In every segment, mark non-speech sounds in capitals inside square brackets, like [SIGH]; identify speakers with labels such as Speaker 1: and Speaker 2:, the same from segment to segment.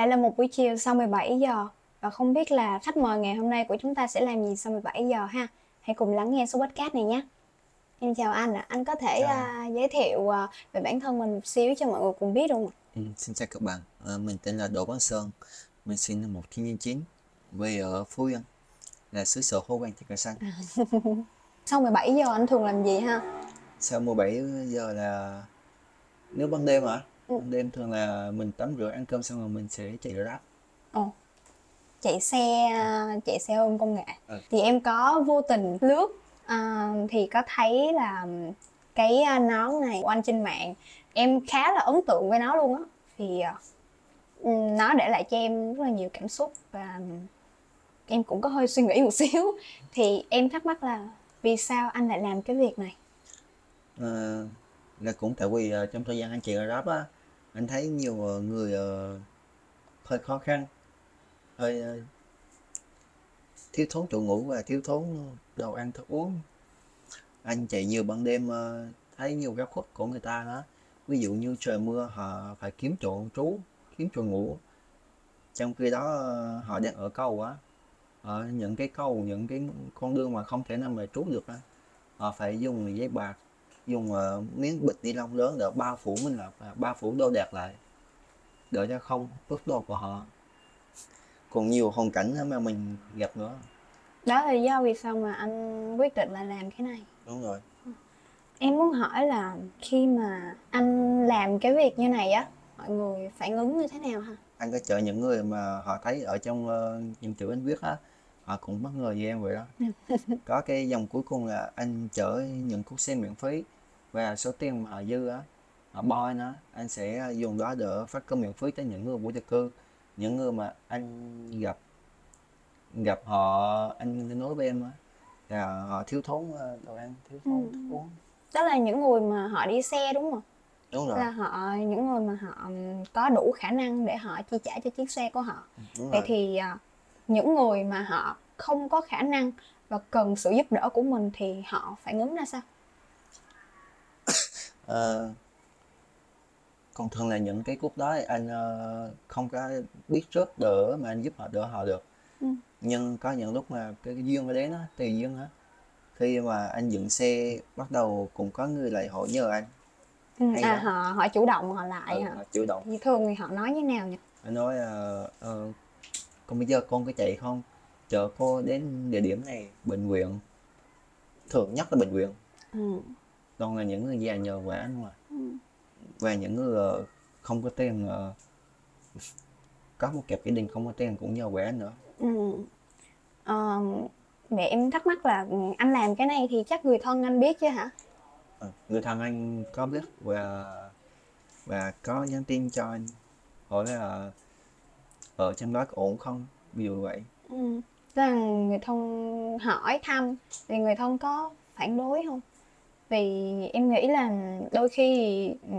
Speaker 1: Lại là một buổi chiều sau 17 giờ và không biết là khách mời ngày hôm nay của chúng ta sẽ làm gì sau 17 giờ ha. Hãy cùng lắng nghe số podcast này nhé. Em chào anh ạ. Anh có thể uh, giới thiệu uh, về bản thân mình một xíu cho mọi người cùng biết không ạ?
Speaker 2: Ừ, xin chào các bạn, Ờ, mình tên là Đỗ Văn Sơn, mình sinh năm 1999, quê ở Phú Yên, là xứ sở khô quang cây xanh. [LAUGHS]
Speaker 1: Sau 17 giờ anh thường làm gì ha?
Speaker 2: Sau 17 giờ là nếu ban đêm hả?
Speaker 1: Ừ.
Speaker 2: Đêm thường là mình tắm rửa ăn cơm xong rồi mình sẽ chạy rap.
Speaker 1: Ồ. Chạy xe uh, chạy xe ôm công nghệ.
Speaker 2: Ừ.
Speaker 1: Thì em có vô tình lướt uh, thì có thấy là cái uh, nón này của anh trên mạng em khá là ấn tượng với nó luôn á thì uh, nó để lại cho em rất là nhiều cảm xúc và em cũng có hơi suy nghĩ một [LAUGHS] xíu thì em thắc mắc là vì sao anh lại làm cái việc này
Speaker 2: Ờ, là cũng tại vì ờ, trong thời gian anh chạy rap á, anh thấy nhiều ờ, người uh, hơi khó khăn, hơi uh, thiếu thốn chỗ ngủ và thiếu thốn đồ ăn thức uống. Anh chạy nhiều ban đêm uh, thấy nhiều góc khuất của người ta đó. Ví dụ như trời mưa họ phải kiếm chỗ trú, kiếm chỗ ngủ. Trong khi đó uh, họ đang ở cầu á, ở những cái cầu, những cái con đường mà không thể nào mà trú được đó, Họ phải dùng giấy bạc, dùng ờ, miếng bịch ni lông lớn để bao phủ mình lại, và bao phủ đồ đạc lại để cho không vứt đồ của họ. Còn nhiều hoàn cảnh mà mình gặp nữa.
Speaker 1: đó là do vì sao mà anh quyết định là làm cái này
Speaker 2: Đúng rồi.
Speaker 1: Em muốn hỏi là khi mà anh làm cái việc như này á, mọi người phản ứng như thế nào ha?
Speaker 2: anh có chở những người mà họ thấy ở trong ờ, những chữ anh viết á họ cũng bất ngờ với em vậy đó [LAUGHS] có cái dòng cuối cùng là anh chở những cuốc xe miễn phí và số tiền mà dư á họ bo anh á anh sẽ dùng đó để phát cơm miễn phí cho những người vô gia cư những người mà anh gặp gặp họ anh nói với em á là họ thiếu thốn ờ, đồ ăn thiếu thốn
Speaker 1: Ừ.
Speaker 2: thức uống
Speaker 1: Đó là những người mà họ đi xe đúng không?
Speaker 2: đúng rồi
Speaker 1: Là họ những người mà họ có đủ khả năng để họ chi trả cho chiếc xe của họ.
Speaker 2: đúng
Speaker 1: Vậy
Speaker 2: rồi
Speaker 1: thì à, những người mà họ không có khả năng và cần sự giúp đỡ của mình thì họ phản ứng ra sao?
Speaker 2: Ờ, còn thường là những cái cúc đó anh ờ, không có biết trước đỡ mà anh giúp họ đỡ họ được
Speaker 1: Ừ.
Speaker 2: nhưng có những lúc mà cái, cái duyên nó đến á tùy duyên á khi mà anh dựng xe bắt đầu cũng có người lại hỏi nhờ anh
Speaker 1: Ừ,
Speaker 2: Hay
Speaker 1: à
Speaker 2: đó.
Speaker 1: họ họ chủ động họ lại
Speaker 2: ừ,
Speaker 1: hả?
Speaker 2: họ chủ động
Speaker 1: Thì thường thì họ nói như nào nhỉ?
Speaker 2: anh nói ờ, ờ, còn bây giờ con có chạy không chở cô đến địa điểm này bệnh viện thường nhất là bệnh viện
Speaker 1: Ừ.
Speaker 2: toàn là những người già nhờ vả anh mà
Speaker 1: Ừ.
Speaker 2: và những người ờ, không có tiền ờ, có một kẹp gia đình không có tiền cũng nhờ vả nữa
Speaker 1: Ừ. Ờ, mẹ em thắc mắc là anh làm cái này thì chắc người thân anh biết chứ hả?
Speaker 2: Người thân anh có biết và và có nhắn tin cho anh hỏi là ở trong đó có ổn không ví dụ vậy
Speaker 1: Ừ. Là người thân hỏi thăm thì người thân có phản đối không? Vì em nghĩ là đôi khi ừ,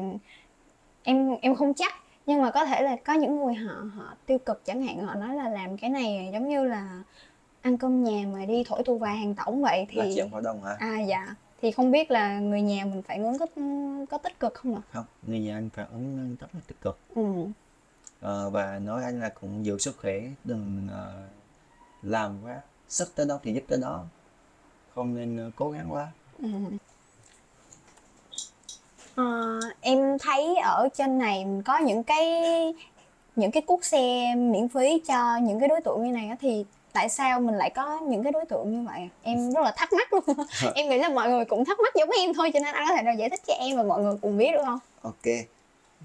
Speaker 1: em em không chắc nhưng mà có thể là có những người họ họ tiêu cực chẳng hạn họ nói là làm cái này giống như là ăn cơm nhà mà đi thổi tù và hàng tổng vậy
Speaker 2: là
Speaker 1: thì
Speaker 2: chuyện hội đồng hả
Speaker 1: à dạ thì không biết là người nhà mình phản ứng có có tích cực không ạ?
Speaker 2: không người nhà anh phản ứng rất là tích cực
Speaker 1: Ừ.
Speaker 2: Ờ, và nói anh là cũng giữ sức khỏe đừng ờ, làm quá sức tới đâu thì giúp tới đó không nên ờ, cố gắng quá
Speaker 1: Ừ. Ờ, em thấy ở trên này có những cái những cái cuốc xe miễn phí cho những cái đối tượng như này á, thì tại sao mình lại có những cái đối tượng như vậy? Em rất là thắc mắc luôn. [LAUGHS] em nghĩ là mọi người cũng thắc mắc giống em thôi cho nên anh có thể nào giải thích cho em và mọi người cùng biết được không?
Speaker 2: ok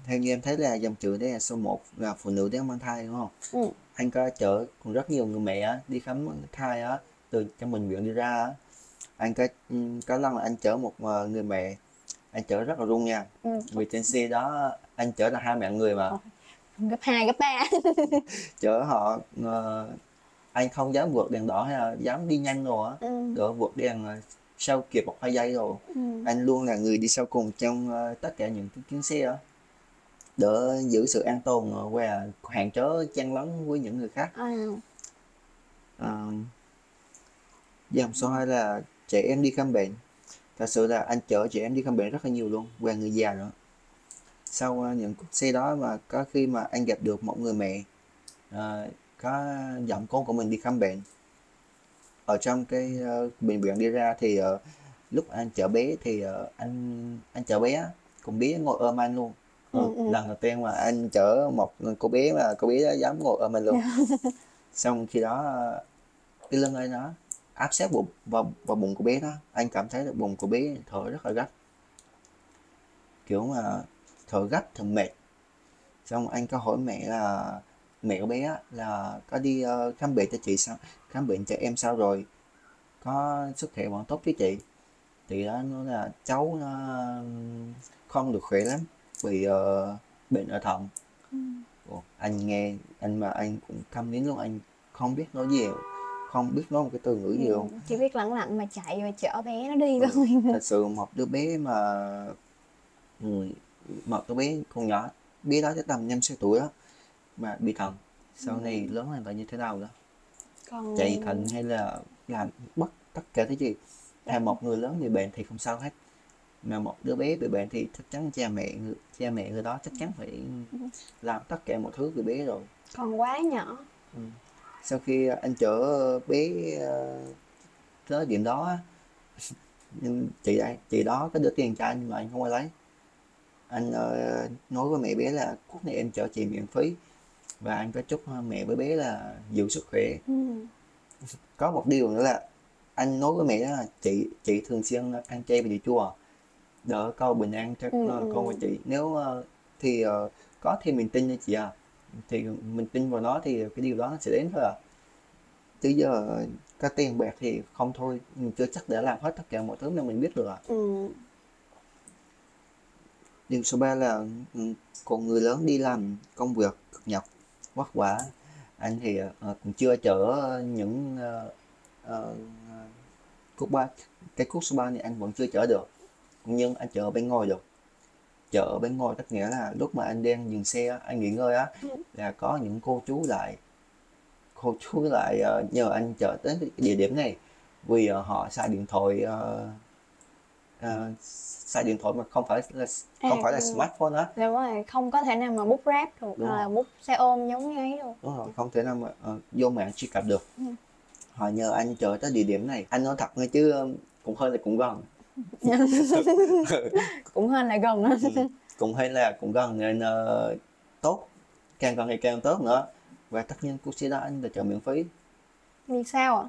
Speaker 2: theo như em thấy là dòng chữ đây là số 1 là phụ nữ đang mang thai đúng không
Speaker 1: Ừ.
Speaker 2: anh có chở cũng rất nhiều người mẹ á, đi khám thai á từ trong bệnh viện đi ra á anh có ừm, có lần là anh chở một ờ, người mẹ anh chở rất là run nha
Speaker 1: Ừ.
Speaker 2: vì trên xe đó anh chở là hai mẹ người mà
Speaker 1: Ờ. Gấp 2, gấp 3. [LAUGHS]
Speaker 2: chở họ ờ, anh không dám vượt đèn đỏ hay là dám đi nhanh rồi á
Speaker 1: ừ.
Speaker 2: đỡ vượt đèn ờ, sau kịp một hai giây rồi
Speaker 1: Ừ.
Speaker 2: anh luôn là người đi sau cùng trong tất cả những chuyến xe đó đỡ giữ sự an toàn và hạn chế chen lấn với những người khác
Speaker 1: À.
Speaker 2: Dòng số 2 là trẻ em đi khám bệnh thật sự là anh chở trẻ em đi khám bệnh rất là nhiều luôn và người già nữa sau ờ, những cuộc xe đó mà có khi mà anh gặp được một người mẹ ờ, có dẫn con của mình đi khám bệnh. Ở trong cái ờ, bệnh viện đi ra thì ờ, lúc anh chở bé thì ờ, anh anh chở bé con bé ngồi ôm anh luôn.
Speaker 1: Ừ,
Speaker 2: ừ,
Speaker 1: ừ.
Speaker 2: lần đầu tiên mà anh chở một cô bé mà cô bé đó dám ngồi ôm anh luôn. [LAUGHS] Xong khi đó ờ, cái lưng anh nó áp sát bụng vào, vào bụng của bé đó. Anh cảm thấy được bụng của bé thở rất là gấp. Kiểu mà thở gấp thở mệt. Xong anh có hỏi mẹ là mẹ của bé là có đi ờ, khám bệnh cho chị sao? Khám bệnh cho em sao rồi? Có sức khỏe vẫn tốt chứ chị? Thì đó nói là cháu nó không được khỏe lắm vì ờ, bệnh ở thận. Ồ, anh nghe anh mà anh cũng câm nín luôn anh không biết nói gì không biết nói một cái từ ngữ gì luôn.
Speaker 1: Ừ, chỉ biết lẳng lặng mà chạy và chở bé nó đi
Speaker 2: Ừ.
Speaker 1: thôi. [LAUGHS]
Speaker 2: thật sự một đứa bé mà ừ, một đứa bé con nhỏ bé đó chắc tầm năm sáu tuổi đó mà bị thận. Sau này lớn lên là như thế nào đó?
Speaker 1: Còn
Speaker 2: chạy thận hay là làm bất tất cả cái gì? Hay một người lớn bị bệnh thì không sao hết. Mà một đứa bé bị bệnh thì chắc chắn cha mẹ người- cha mẹ người đó chắc chắn phải làm tất cả mọi thứ vì bé rồi.
Speaker 1: Còn quá nhỏ
Speaker 2: sau khi anh chở bé ờ, tới điểm đó nhưng chị chị đó có đưa tiền cho anh mà anh không có lấy anh ờ, nói với mẹ bé là cuốc này em chở chị miễn phí và anh có chúc mẹ với bé là giữ sức khỏe
Speaker 1: ừ.
Speaker 2: có một điều nữa là anh nói với mẹ đó là chị chị thường xuyên ăn chay và đi chùa đỡ câu bình an cho
Speaker 1: Ừ,
Speaker 2: ờ,
Speaker 1: ừ.
Speaker 2: con và chị nếu ờ, thì có thì mình tin nha chị à thì mình tin vào nó thì cái điều đó nó sẽ đến thôi à chứ giờ có tiền bạc thì không thôi mình chưa chắc đã làm hết tất cả mọi thứ mà mình biết được à
Speaker 1: Ừ.
Speaker 2: điều số 3 là ừ, còn người lớn đi làm công việc cực nhọc vất vả anh thì ờ, cũng chưa chở những ờ, ờ, cút ba cái cút số 3 này anh vẫn chưa chở được. Nhưng anh chở bên ngoài được chở ở bên ngoài tức nghĩa là lúc mà anh đang dừng xe anh nghỉ ngơi á là có những cô chú lại cô chú lại ờ, nhờ anh chở cái địa điểm này. Vì ờ, họ xài điện thoại ờ, ờ, xài điện thoại mà không phải là không
Speaker 1: À,
Speaker 2: phải là
Speaker 1: ừ.
Speaker 2: smartphone á.
Speaker 1: Đúng rồi không có thể nào mà bút ráp được
Speaker 2: Đúng
Speaker 1: là bút xe ôm giống như ấy được
Speaker 2: đúng rồi không thể nào mà ờ, vô mạng truy cập được.
Speaker 1: Ừ.
Speaker 2: họ nhờ anh chở tới địa điểm này. Anh nói thật nghe chứ cũng hơi là cũng gần [LAUGHS]
Speaker 1: cũng hơn là gần.
Speaker 2: Ừ, cũng hay là cũng gần nên ờ, tốt. Càng gần thì càng tốt nữa. Và tất nhiên cuộc xe đó anh là chở miễn phí.
Speaker 1: Vì sao ạ?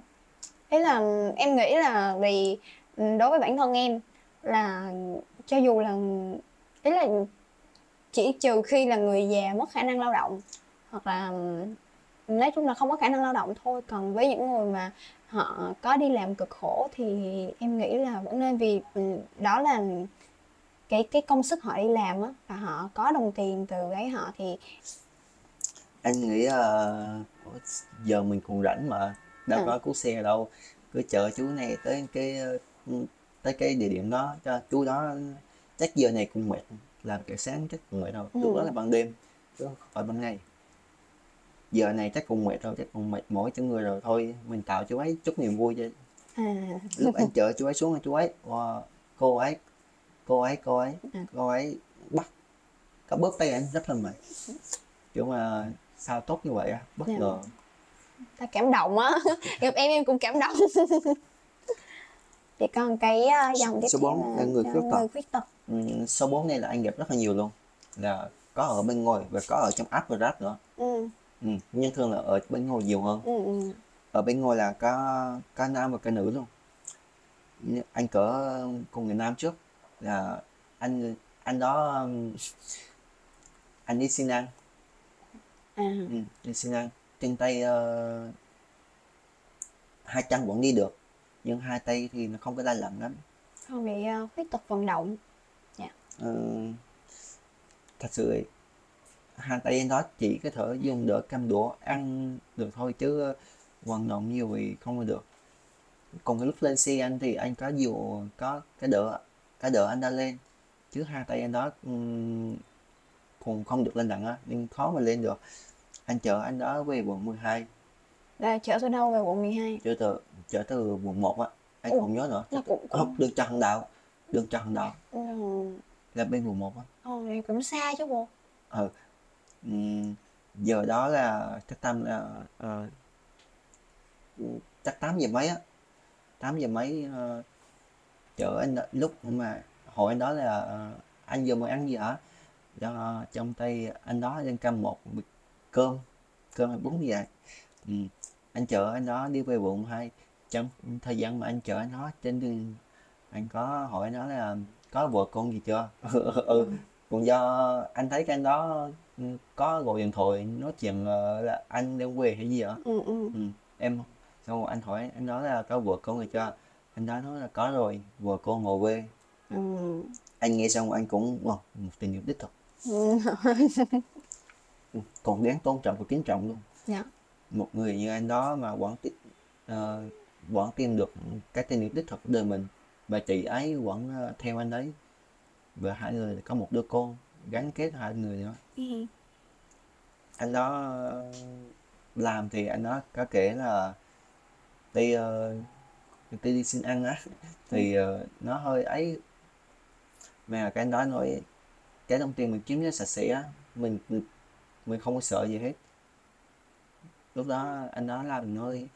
Speaker 1: Ý là em nghĩ là vì ừ, đối với bản thân em là cho dù là ý là chỉ trừ khi là người già mất khả năng lao động hoặc là nói chung là không có khả năng lao động thôi. Còn với những người mà họ có đi làm cực khổ thì em nghĩ là vẫn nên vì ừ, đó là cái cái công sức họ đi làm á và họ có đồng tiền từ ấy họ thì
Speaker 2: anh nghĩ ờ, giờ mình cũng rảnh mà đâu
Speaker 1: Ừ.
Speaker 2: có cứu xe đâu cứ chở chú này tới cái ờ, tới cái địa điểm đó cho chú đó chắc giờ này cũng mệt làm cả sáng chắc cũng mệt đâu lúc đó
Speaker 1: Ừ.
Speaker 2: là ban đêm chứ không phải ban ngày giờ này chắc cũng mệt rồi chắc cũng mệt mỏi cho người rồi. Thôi mình tạo chú ấy chút niềm vui cho
Speaker 1: à,
Speaker 2: lúc anh chở chú ấy xuống chú ấy wow, cô ấy cô ấy cô ấy
Speaker 1: Ừ.
Speaker 2: cô ấy bắt có bóp tay anh rất là mệt. Kiểu mà sao tốt như vậy á bất
Speaker 1: Dạ.
Speaker 2: ngờ.
Speaker 1: Ta cảm động á. [LAUGHS] Gặp em em cũng cảm động. [LAUGHS] Thì còn cái uh, dòng tiếp
Speaker 2: Số
Speaker 1: theo
Speaker 2: bốn là người khuyết tật.
Speaker 1: người khuyết tật.
Speaker 2: Ừm, số 4 này là anh gặp rất là nhiều luôn. Là có ở bên ngoài và có ở trong app và rap nữa.
Speaker 1: Ừ,
Speaker 2: ừ. nhưng thường là ở bên ngoài nhiều hơn.
Speaker 1: Ừ, ừ.
Speaker 2: ở bên ngoài là có có nam và có nữ luôn. Nhưng anh cỡ cùng người nam trước là anh anh đó um, anh đi xin ăn
Speaker 1: à.
Speaker 2: Ừ, đi xin ăn trên tay ờ, hai chân vẫn đi được nhưng hai tay thì nó không có lanh lặn lắm.
Speaker 1: Không bị uh, khuyết tật vận động.
Speaker 2: Ờ, thật sự hai tay anh đó chỉ có thể dùng đỡ cầm đũa ăn được thôi chứ ờ, vận động nhiều thì không có được. Còn cái lúc lên xe anh thì anh có dù có cái đỡ cái đỡ anh đã lên. Chứ hai tay anh đó cũng không được lên nặng á nên khó mà lên được. Anh chở anh đó về quận 12
Speaker 1: là chở từ đâu về quận 12
Speaker 2: chở từ chở từ quận 1 á. Anh
Speaker 1: Ồ,
Speaker 2: không nhớ nữa.
Speaker 1: là cũng cũng
Speaker 2: đường Trần Đạo đường Trần Đạo.
Speaker 1: Ừ,
Speaker 2: là bên quận 1 á.
Speaker 1: Ồ, thì cũng xa chứ bộ.
Speaker 2: Ừ Giờ đó là chắc tầm là uh, chắc 8 giờ mấy á. 8 giờ mấy uh, chở anh lúc mà hỏi anh đó là uh, anh vừa mới ăn gì hả? Do trong tay anh đó đang cầm một bịch cơm cơm hay bún gì vậy? Ừ. anh chở anh đó đi về bụng hay trong thời gian mà anh chở anh đó trên đường anh có hỏi anh đó là có vợ con gì chưa? [LAUGHS] Ừ. ừ còn do anh thấy cái anh đó ừ, có gọi điện thoại nói chuyện ờ, là anh đang về hay gì ạ
Speaker 1: ừ, ừ.
Speaker 2: ừ. em xong rồi anh hỏi anh nói là có vợ con rồi chưa anh đó nói là có rồi vợ con ngồi về
Speaker 1: Ừ.
Speaker 2: anh nghe xong anh cũng wow, một tình yêu đích thực
Speaker 1: Ừ.
Speaker 2: Ừ, còn đáng tôn trọng và kính trọng luôn
Speaker 1: dạ
Speaker 2: một người như anh đó mà vẫn ti- ờ, vẫn tìm được cái tình yêu đích thực của đời mình và chị ấy vẫn ờ, theo anh ấy và hai người có một đứa con gắn kết hai người nữa
Speaker 1: Ừ.
Speaker 2: anh đó ờ, làm thì anh đó có kể là đi ờ, đi đi xin ăn á. Thì ờ, nó hơi ấy. Mà cái anh đó nói cái đồng tiền mình kiếm nó sạch sẽ mình mình không có sợ gì hết. Lúc đó anh đó làm nói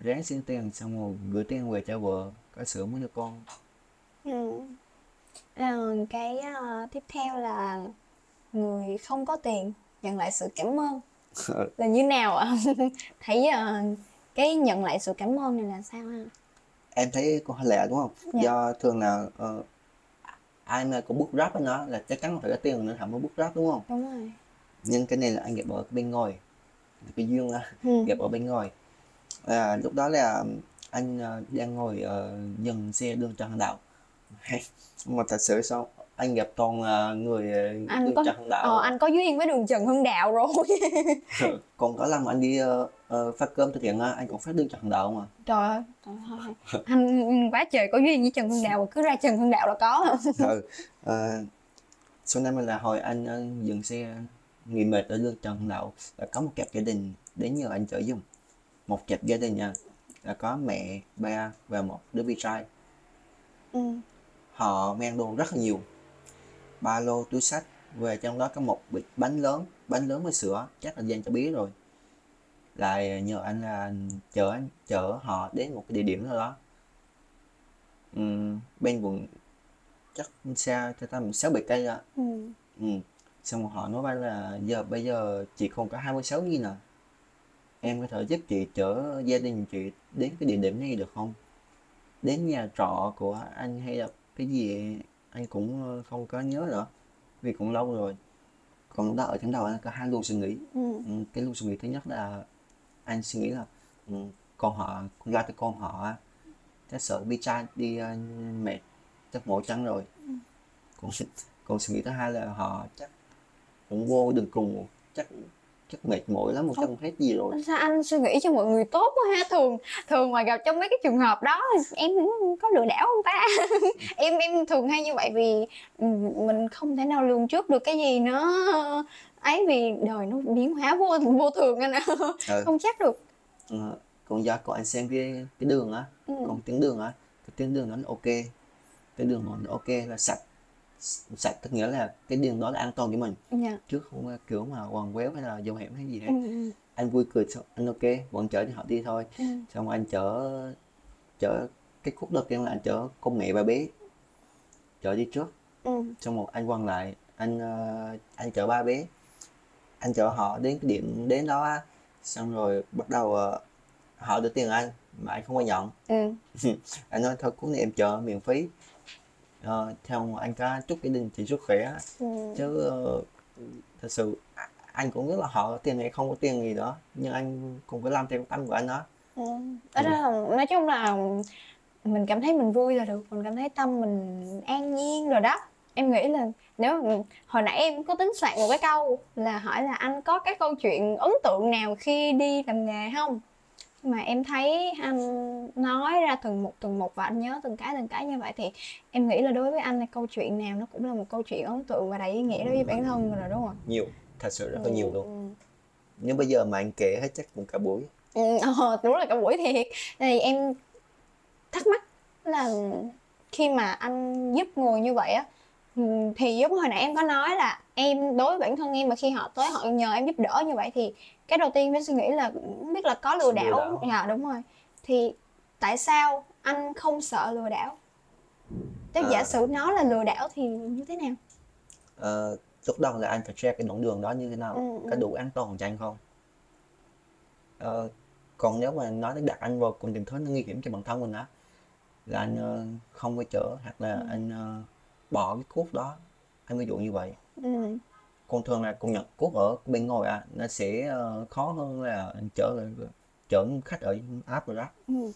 Speaker 2: ráng xin tiền xong rồi gửi tiền về cho vợ có sữa mới được con.
Speaker 1: Ừ. Ờ, cái ờ, tiếp theo là người không có tiền nhận lại sự cảm ơn [LAUGHS] là như nào ạ? [LAUGHS] Thấy ờ, cái nhận lại sự cảm ơn này là sao ha?
Speaker 2: em thấy cũng hơi lạ đúng không
Speaker 1: Dạ.
Speaker 2: do thường là ờ, ai mà cũng book rap với nó là chắc chắn phải có tiền nữa thằng mới book rap đúng không
Speaker 1: Đúng rồi.
Speaker 2: nhưng cái này là anh gặp ở bên ngoài cái duyên
Speaker 1: Ừ.
Speaker 2: gặp ở bên ngoài à, lúc đó là anh ờ, đang ngồi ờ, dừng xe đường Trần Hưng Đạo mà thật sự sao anh gặp toàn ờ, người ờ,
Speaker 1: Anh có
Speaker 2: Trần Hưng Đạo
Speaker 1: ờ, anh có duyên với đường Trần Hưng Đạo rồi. [LAUGHS]
Speaker 2: còn có lần anh đi ờ, ờ, phát cơm thực hiện á, anh cũng phát đường Trần Hưng Đạo mà
Speaker 1: Trời ơi, trời ơi. Anh quá trời có duyên với Trần Hưng Đạo, cứ ra Trần Hưng Đạo là có. [LAUGHS]
Speaker 2: ừ. ờ, sau này mình là hồi anh, anh dừng xe nghỉ mệt ở đường Trần Hưng Đạo là có một cặp gia đình đến nhờ anh chở giùm một cặp gia đình nha là có mẹ ba và một đứa con trai
Speaker 1: Ừ.
Speaker 2: họ mang đồ rất là nhiều. Ba lô túi xách và trong đó có một bịch bánh lớn bánh lớn với sữa chắc là dành cho bé rồi. Lại nhờ anh là chở anh chở họ đến một cái địa điểm nào đó. Ừm, bên quận chắc xa cho ta sáu bảy cây ra
Speaker 1: Ừ.
Speaker 2: ừ. xong họ nói với là giờ bây giờ chị còn có 26 nghìn à. Em có thể giúp chị chở gia đình chị đến cái địa điểm này được không? Đến nhà trọ của anh hay là cái gì anh cũng ờ, không có nhớ nữa vì cũng lâu rồi. Còn lúc đó ở trong đầu anh có hai luồng suy nghĩ.
Speaker 1: Ừ.
Speaker 2: ừ, cái luồng suy nghĩ thứ nhất là anh suy nghĩ là ừ, con họ con gái tới con họ chắc sợ bi trai đi ờ, mệt chắc mỏi chân rồi. Còn còn [LAUGHS] suy nghĩ thứ hai là họ chắc cũng vô đường cùng chắc chắc mệt mỏi lắm một không hết gì rồi?
Speaker 1: Sao anh suy nghĩ cho mọi người tốt quá ha. Thường thường mà gặp trong mấy cái trường hợp đó Em cũng có lừa đảo không ta? [LAUGHS] Em em thường hay như vậy vì ừ, Mình không thể nào lường trước được cái gì nó ấy vì đời nó biến hóa vô vô thường anh ạ. [LAUGHS]
Speaker 2: Ừ.
Speaker 1: không chắc được.
Speaker 2: Ờ, còn do có anh xem cái cái đường á
Speaker 1: ừ.
Speaker 2: còn tiếng đường á cái tiếng đường nó ok. Cái đường nó ok là sạch sạch tức nghĩa là cái đường đó là an toàn cho mình.
Speaker 1: Dạ.
Speaker 2: chứ không có kiểu mà quằn quéo hay là dòng hẻm hay gì hết.
Speaker 1: Ừ,
Speaker 2: anh vui cười xong anh ok vẫn chở thì họ đi thôi.
Speaker 1: Ừ.
Speaker 2: xong anh chở chở cái khúc đầu tiên là anh chở con mẹ và bé chở đi trước.
Speaker 1: Ừ.
Speaker 2: xong một anh quăng lại anh ờ, anh chở ba bé. Anh chở họ đến cái điểm đến đó á. Xong rồi bắt đầu ờ, họ đưa tiền anh mà anh không có nhận.
Speaker 1: Ừ. [LAUGHS]
Speaker 2: anh nói thôi cuốn này em chở miễn phí Ờ, theo anh có chúc gia đình chị sức khỏe.
Speaker 1: Ừ.
Speaker 2: chứ ờ, thật sự a- anh cũng rất là họ tiền này không có tiền gì đó nhưng anh cũng phải làm theo tâm của anh đó.
Speaker 1: Ừ. Đó là nói chung là mình cảm thấy mình vui là được mình cảm thấy tâm mình an nhiên rồi đó. Em nghĩ là nếu mà- hồi nãy em có tính soạn một cái câu là hỏi là anh có cái câu chuyện ấn tượng nào khi đi làm nghề không mà em thấy anh nói ra từng một từng một và anh nhớ từng cái từng cái như vậy thì em nghĩ là đối với anh là câu chuyện nào nó cũng là một câu chuyện ấn tượng và đầy ý nghĩa đối với bản thân rồi đúng không?
Speaker 2: Nhiều thật sự rất là nhiều luôn.
Speaker 1: Ừ.
Speaker 2: nếu bây giờ mà anh kể hết chắc cũng cả buổi.
Speaker 1: Ừ, ờ, đúng là cả buổi thiệt. Thì em thắc mắc là khi mà anh giúp người như vậy á Ừ, thì giống hồi nãy em có nói là em đối với bản thân em mà khi họ tới họ nhờ em giúp đỡ như vậy thì cái đầu tiên phải suy nghĩ là không biết là có lừa
Speaker 2: Lừa
Speaker 1: đảo
Speaker 2: đảo.
Speaker 1: dạ đúng rồi thì tại sao anh không sợ lừa đảo nếu
Speaker 2: À.
Speaker 1: giả sử nó là lừa đảo thì như thế nào
Speaker 2: Ờ, lúc đầu là anh phải check cái đoạn đường đó như thế nào
Speaker 1: Ừ, ừ.
Speaker 2: có đủ an toàn cho anh không Ờ, còn nếu mà nói đặt anh vào cùng tình thế nó nguy hiểm cho bản thân mình á là anh ờ, không có chở hoặc là
Speaker 1: Ừ.
Speaker 2: anh ờ, bỏ cái cuốc đó anh ví dụ như vậy
Speaker 1: ừ.
Speaker 2: còn thường là con nhận cuốc ở bên ngoài à nó sẽ ờ, khó hơn là chở chở khách ở app rồi đó
Speaker 1: Ừ.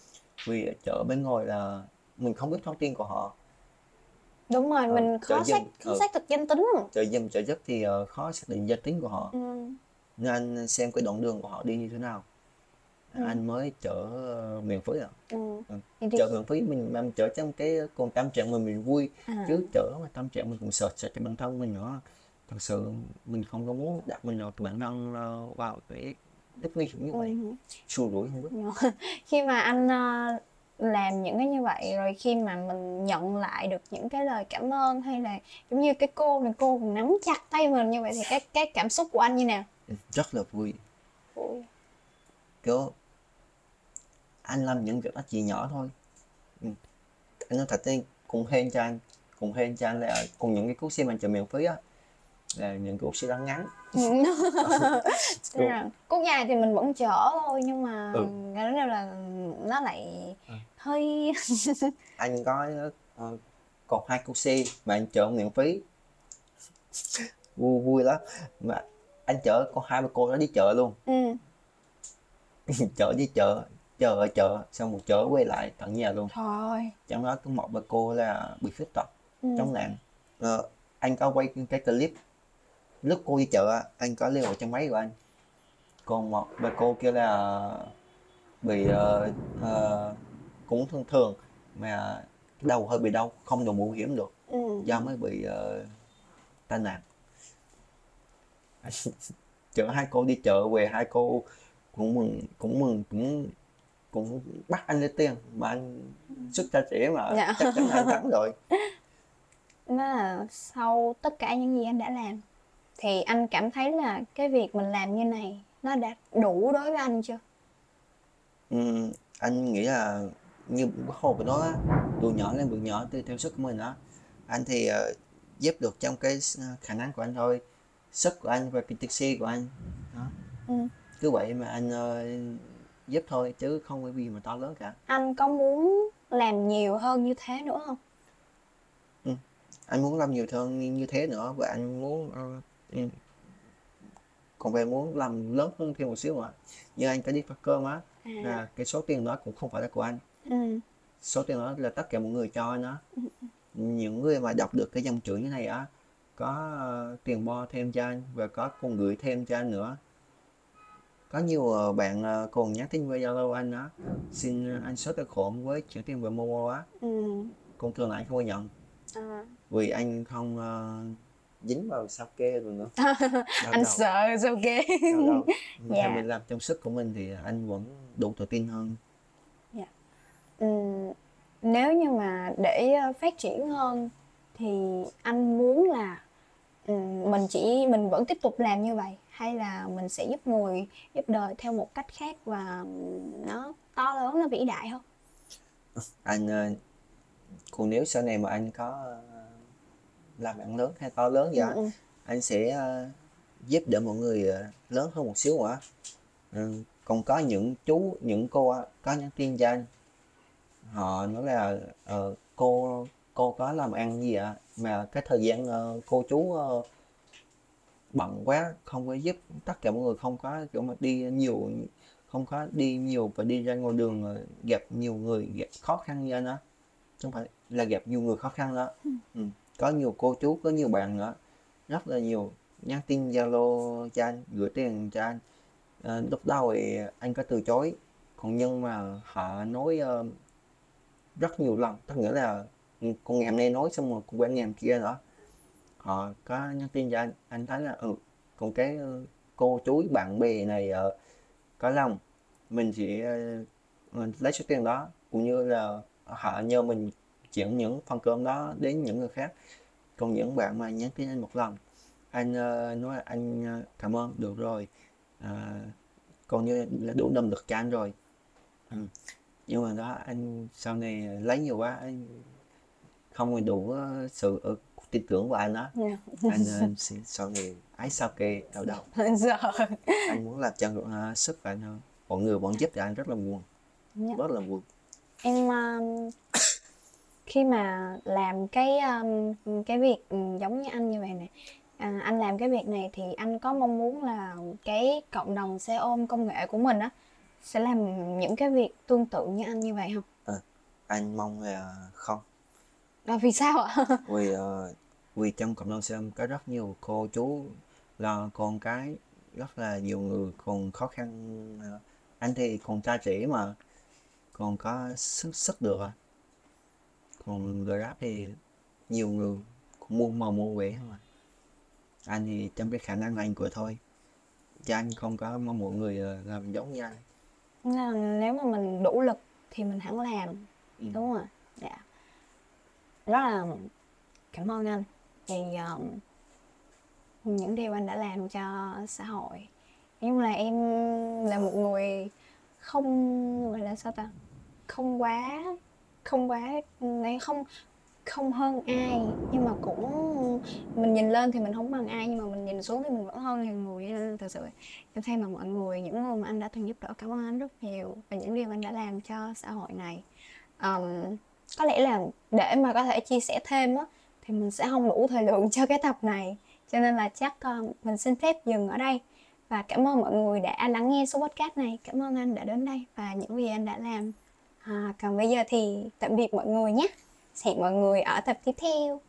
Speaker 2: vì chở bên ngoài là mình không biết thông tin của họ
Speaker 1: đúng rồi
Speaker 2: Ờ,
Speaker 1: mình
Speaker 2: chợ
Speaker 1: khó xác khó
Speaker 2: ờ.
Speaker 1: xác thực danh tính mà.
Speaker 2: chở dâm chở giấc thì ờ, khó xác định danh tính của họ
Speaker 1: ừ.
Speaker 2: nên xem cái đoạn đường của họ đi như thế nào
Speaker 1: Ừ.
Speaker 2: anh mới chở ờ, miễn phí à
Speaker 1: Ừ.
Speaker 2: Ừ.
Speaker 1: Thì,
Speaker 2: chở miễn phí mình mình chở trong cái còn tâm trạng mình mình vui
Speaker 1: à,
Speaker 2: chứ chở mà tâm trạng mình cũng sợ sợ cho bản thân mình nữa thật sự mình không có muốn đặt mình vào bản thân ờ, vào cái rất nguy hiểm như vậy
Speaker 1: ừ.
Speaker 2: xui rủi không biết [LAUGHS]
Speaker 1: khi mà anh ờ, làm những cái như vậy rồi khi mà mình nhận lại được những cái lời cảm ơn hay là giống như cái cô này cô còn nắm chặt tay mình như vậy thì cái cái cảm xúc của anh như nào
Speaker 2: rất là vui
Speaker 1: Ui.
Speaker 2: kiểu anh làm những việc đó chỉ nhỏ thôi ừ. anh nói thật đi cùng hên cho anh cùng hên cho anh là cùng những cái cuốc xe mình chở miễn phí á là những cuốc xe đang ngắn [LAUGHS]
Speaker 1: là cút dài thì mình vẫn chở thôi nhưng mà
Speaker 2: Ừ.
Speaker 1: cái đó là nó lại
Speaker 2: Ừ.
Speaker 1: hơi [LAUGHS]
Speaker 2: anh có uh, còn hai cuốc xe mà anh chở miễn phí vui vui lắm mà anh chở con hai ba cô đó đi chợ luôn
Speaker 1: ừ. [LAUGHS]
Speaker 2: chở đi chợ chờ ở chợ xong một chở quay lại tận nhà luôn.
Speaker 1: Thôi.
Speaker 2: Trong đó có một bà cô là bị khuyết tật
Speaker 1: ừ.
Speaker 2: chống nạn Ờ, anh có quay cái clip. Lúc cô đi chợ anh có lưu ở trong máy của anh. Còn một bà cô kia là bị ờ, ờ, cũng thường thường mà đầu hơi bị đau không đội mũ hiểm được.
Speaker 1: Ừ.
Speaker 2: do mới bị ờ, tai nạn. [LAUGHS] Chở hai cô đi chợ về hai cô cũng mừng cũng mừng cũng cũng bắt anh lấy tiền mà anh sức cha trẻ mà
Speaker 1: Dạ.
Speaker 2: chắc chắn là anh thắng rồi
Speaker 1: Nó là sau tất cả những gì anh đã làm thì anh cảm thấy là cái việc mình làm như này nó đã đủ đối với anh chưa?
Speaker 2: Ừm, anh nghĩ là như bác hồ của nó á, từ nhỏ lên bước nhỏ tùy theo sức của mình đó anh thì ờ, giúp được trong cái s- khả năng của anh thôi sức của anh và cái taxi của anh đó
Speaker 1: Ừ.
Speaker 2: cứ vậy mà anh ờ, giúp thôi chứ không có gì mà to lớn cả.
Speaker 1: Anh có muốn làm nhiều hơn như thế nữa không?
Speaker 2: anh muốn làm nhiều hơn như, thế nữa và anh muốn ừ, còn về muốn làm lớn hơn thêm một xíu nữa như anh có đi phát cơm á?
Speaker 1: À.
Speaker 2: là cái số tiền đó cũng không phải là của anh.
Speaker 1: Ừ.
Speaker 2: số tiền đó là tất cả mọi người cho anh á. Những người mà đọc được cái dòng chữ như này á có ờ, tiền bo thêm cho anh và có còn gửi thêm cho anh nữa có nhiều ờ, bạn ờ, còn nhắn tin về Zalo anh á xin anh số tài khoản với chuyển tiền về Momo á
Speaker 1: Ừ.
Speaker 2: còn thường là anh không có nhận
Speaker 1: À.
Speaker 2: vì anh không ờ, dính vào sao kê rồi nữa [LAUGHS] Đau
Speaker 1: anh
Speaker 2: đầu,
Speaker 1: sợ sao
Speaker 2: đầu. [LAUGHS]
Speaker 1: Dạ.
Speaker 2: Mình làm trong sức của mình thì anh vẫn đủ tự tin hơn
Speaker 1: Ừm, nếu như mà để ờ, phát triển hơn thì anh muốn là mình chỉ mình vẫn tiếp tục làm như vậy hay là mình sẽ giúp người giúp đời theo một cách khác và nó to lớn nó vĩ đại hơn
Speaker 2: anh ờ, còn nếu sau này mà anh có ờ, làm ăn lớn hay to lớn gì á
Speaker 1: Ừ,
Speaker 2: anh sẽ ờ, giúp đỡ mọi người lớn hơn một xíu ừ. còn có những chú những cô có nhắn tin cho anh họ nói là ờ, cô cô có làm ăn gì ạ? Mà cái thời gian ờ, cô chú ờ, bận quá không có giúp tất cả mọi người không có kiểu mà đi nhiều không có đi nhiều và đi ra ngoài đường ờ, gặp nhiều người gặp khó khăn như chứ không phải là gặp nhiều người khó khăn đó. Ừ. có nhiều cô chú có nhiều bạn nữa. Rất là nhiều. Nhắn tin zalo cho anh gửi tiền cho anh. Ờ, lúc đầu thì anh có từ chối. Còn nhưng mà họ nói ờ, rất nhiều lần. Tức nghĩa là ừ, con nghe em nay nói xong rồi con quen ngày em kia nữa họ ờ, có nhắn tin cho anh anh thấy là ừ còn cái ờ, cô chú bạn bè này ở có lòng. Mình chỉ mình lấy số tiền đó cũng như là họ nhờ mình chuyển những phần cơm đó đến những người khác. Còn những bạn mà nhắn tin anh một lần anh uh, nói anh uh, cảm ơn được rồi. Uh, còn như là đủ động lực cho anh rồi. Ừ. nhưng mà đó anh sau này lấy nhiều quá anh không đủ sự uh, tin tưởng của anh đó yeah. anh uh, sẽ sau này ái sao kê đau đầu
Speaker 1: giờ [LAUGHS]
Speaker 2: anh muốn làm cho uh, sức của anh hơn mọi người vẫn giúp thì anh rất là buồn yeah. rất là buồn
Speaker 1: em um, khi mà làm cái um, cái việc giống như anh như vậy này à, anh làm cái việc này thì anh có mong muốn là cái cộng đồng xe ôm công nghệ của mình á sẽ làm những cái việc tương tự như anh như vậy không?
Speaker 2: À, anh mong là không.
Speaker 1: À, vì sao ạ? [LAUGHS]
Speaker 2: vì uh, vì trong cộng đồng xe ôm có rất nhiều cô chú là con cái rất là nhiều người còn khó khăn uh, anh thì còn cha trẻ mà còn có sức sức được à còn grab thì nhiều người cũng mua màu mua vé không à anh thì trong cái khả năng anh của thôi. Chứ anh không có mong mọi người ờ, làm giống như anh.
Speaker 1: Nên nếu mà mình đủ lực thì mình hẳn làm ừ. đúng không ạ rất là cảm ơn anh. Vì um, những điều anh đã làm cho xã hội. Nhưng là em là một người không gọi là sao ta? Không quá không quá không không hơn ai. Nhưng mà cũng mình nhìn lên thì mình không bằng ai nhưng mà mình nhìn xuống thì mình vẫn hơn nhiều người nên thật sự. Em thay mặt mọi người những người mà anh đã từng giúp đỡ cảm ơn anh rất nhiều và những điều anh đã làm cho xã hội này. Um, có lẽ là để mà có thể chia sẻ thêm á thì mình sẽ không đủ thời lượng cho cái tập này. Cho nên là chắc mình xin phép dừng ở đây. Và cảm ơn mọi người đã lắng nghe số podcast này. Cảm ơn anh đã đến đây và những gì anh đã làm. À, còn bây giờ thì tạm biệt mọi người nhé. Hẹn mọi người ở tập tiếp theo.